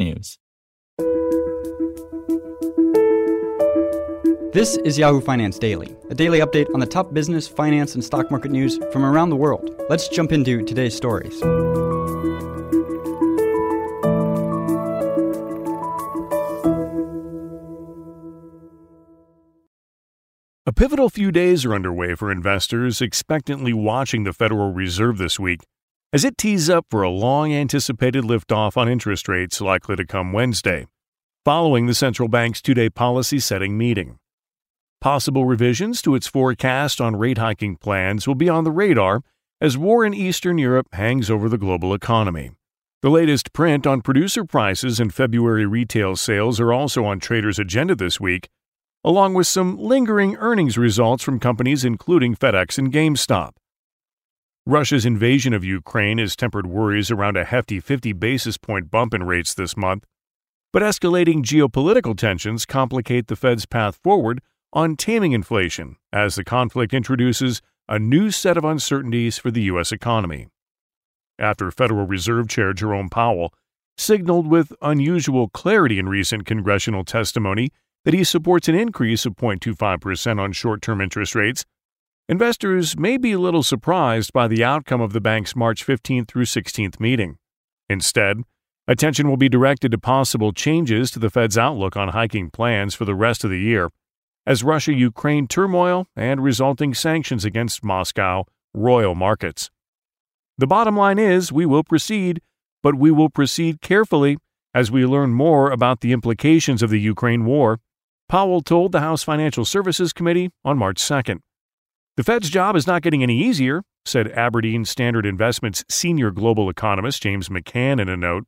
technews. This is Yahoo Finance Daily, a daily update on the top business, finance, and stock market news from around the world. Let's jump into today's stories. A pivotal few days are underway for investors expectantly watching the Federal Reserve this week as it tees up for a long anticipated liftoff on interest rates likely to come Wednesday, following the central bank's two day policy setting meeting. Possible revisions to its forecast on rate hiking plans will be on the radar as war in Eastern Europe hangs over the global economy. The latest print on producer prices and February retail sales are also on traders' agenda this week, along with some lingering earnings results from companies including FedEx and GameStop. Russia's invasion of Ukraine has tempered worries around a hefty 50 basis point bump in rates this month, but escalating geopolitical tensions complicate the Fed's path forward on taming inflation as the conflict introduces a new set of uncertainties for the U.S. economy. After Federal Reserve Chair Jerome Powell signaled with unusual clarity in recent congressional testimony that he supports an increase of 0.25% on short term interest rates, investors may be a little surprised by the outcome of the bank's March 15th through 16th meeting. Instead, attention will be directed to possible changes to the Fed's outlook on hiking plans for the rest of the year, as Russia Ukraine turmoil and resulting sanctions against Moscow roil markets. The bottom line is we will proceed, but we will proceed carefully as we learn more about the implications of the Ukraine war, Powell told the House Financial Services Committee on March 2nd. The Fed's job is not getting any easier, said Aberdeen Standard Investments senior global economist James McCann in a note.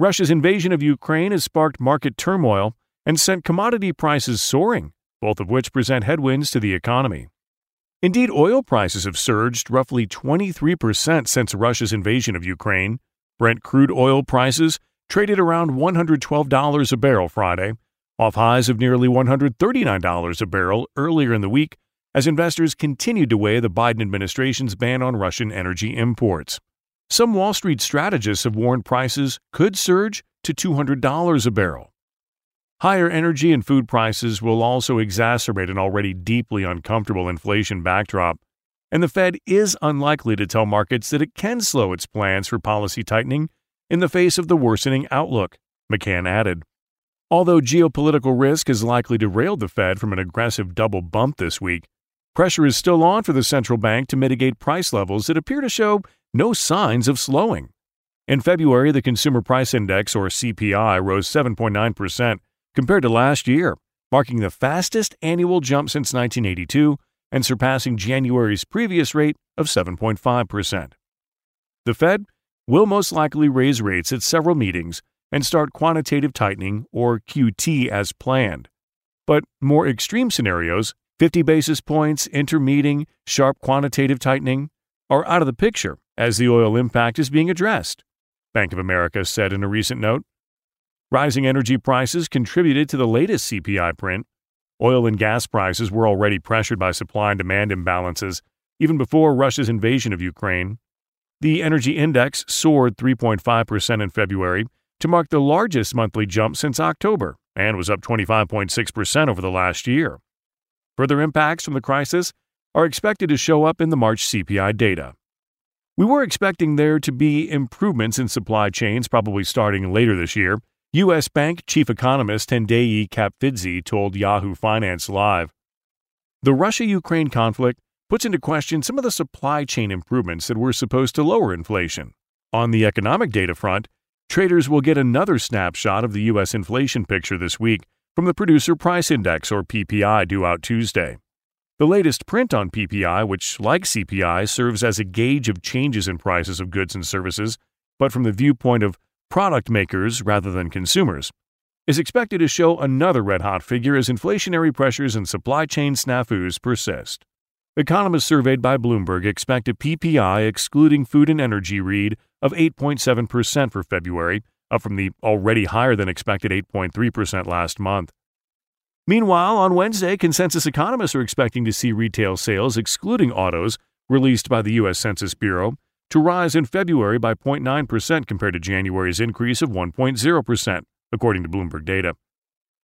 Russia's invasion of Ukraine has sparked market turmoil and sent commodity prices soaring, both of which present headwinds to the economy. Indeed, oil prices have surged roughly 23% since Russia's invasion of Ukraine. Brent crude oil prices traded around $112 a barrel Friday, off highs of nearly $139 a barrel earlier in the week as investors continued to weigh the Biden administration's ban on Russian energy imports. Some Wall Street strategists have warned prices could surge to $200 a barrel. Higher energy and food prices will also exacerbate an already deeply uncomfortable inflation backdrop, and the Fed is unlikely to tell markets that it can slow its plans for policy tightening in the face of the worsening outlook, McCann added. Although geopolitical risk has likely derailed the Fed from an aggressive double bump this week, pressure is still on for the central bank to mitigate price levels that appear to show no signs of slowing. In February, the Consumer Price Index, or CPI, rose 7.9%, compared to last year, marking the fastest annual jump since 1982 and surpassing January's previous rate of 7.5%. The Fed will most likely raise rates at several meetings and start quantitative tightening, or QT, as planned. But more extreme scenarios, 50 basis points, intermeeting, sharp quantitative tightening, are out of the picture as the oil impact is being addressed, Bank of America said in a recent note. Rising energy prices contributed to the latest CPI print. Oil and gas prices were already pressured by supply and demand imbalances even before Russia's invasion of Ukraine. The energy index soared 3.5% in February to mark the largest monthly jump since October and was up 25.6% over the last year. Further impacts from the crisis are expected to show up in the March CPI data. We were expecting there to be improvements in supply chains probably starting later this year, U.S. Bank chief economist Tendayi Kapfidze told Yahoo Finance Live. The Russia Ukraine conflict puts into question some of the supply chain improvements that were supposed to lower inflation. On the economic data front, Traders will get another snapshot of the U.S. inflation picture this week from the Producer Price Index, or PPI, due out Tuesday. The latest print on PPI, which, like CPI, serves as a gauge of changes in prices of goods and services, but from the viewpoint of product makers rather than consumers, is expected to show another red hot figure as inflationary pressures and supply chain snafus persist. Economists surveyed by Bloomberg expect a PPI excluding food and energy read of 8.7% for February, up from the already higher than expected 8.3% last month. Meanwhile, on Wednesday, consensus economists are expecting to see retail sales, excluding autos, released by the U.S. Census Bureau, to rise in February by 0.9% compared to January's increase of 1.0% according to Bloomberg data.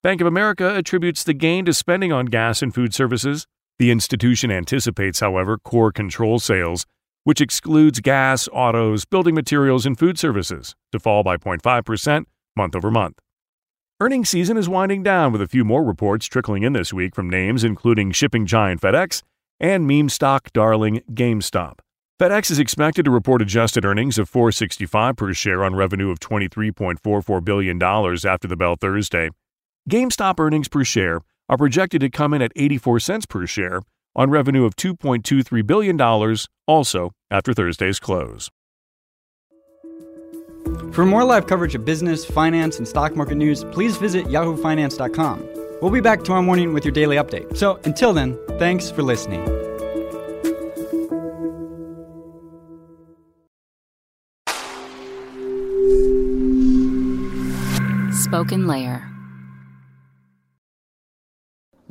Bank of America attributes the gain to spending on gas and food services. The institution anticipates, however, core control sales, which excludes gas, autos, building materials, and food services, to fall by 0.5% month over month. Earnings season is winding down with a few more reports trickling in this week from names including shipping giant FedEx and meme stock darling GameStop. FedEx is expected to report adjusted earnings of 465 per share on revenue of $23.44 billion after the bell Thursday. GameStop earnings per share are projected to come in at 84 cents per share on revenue of $2.23 billion also after Thursday's close. For more live coverage of business, finance, and stock market news, please visit yahoofinance.com. We'll be back tomorrow morning with your daily update. So until then, thanks for listening. SpokenLayer.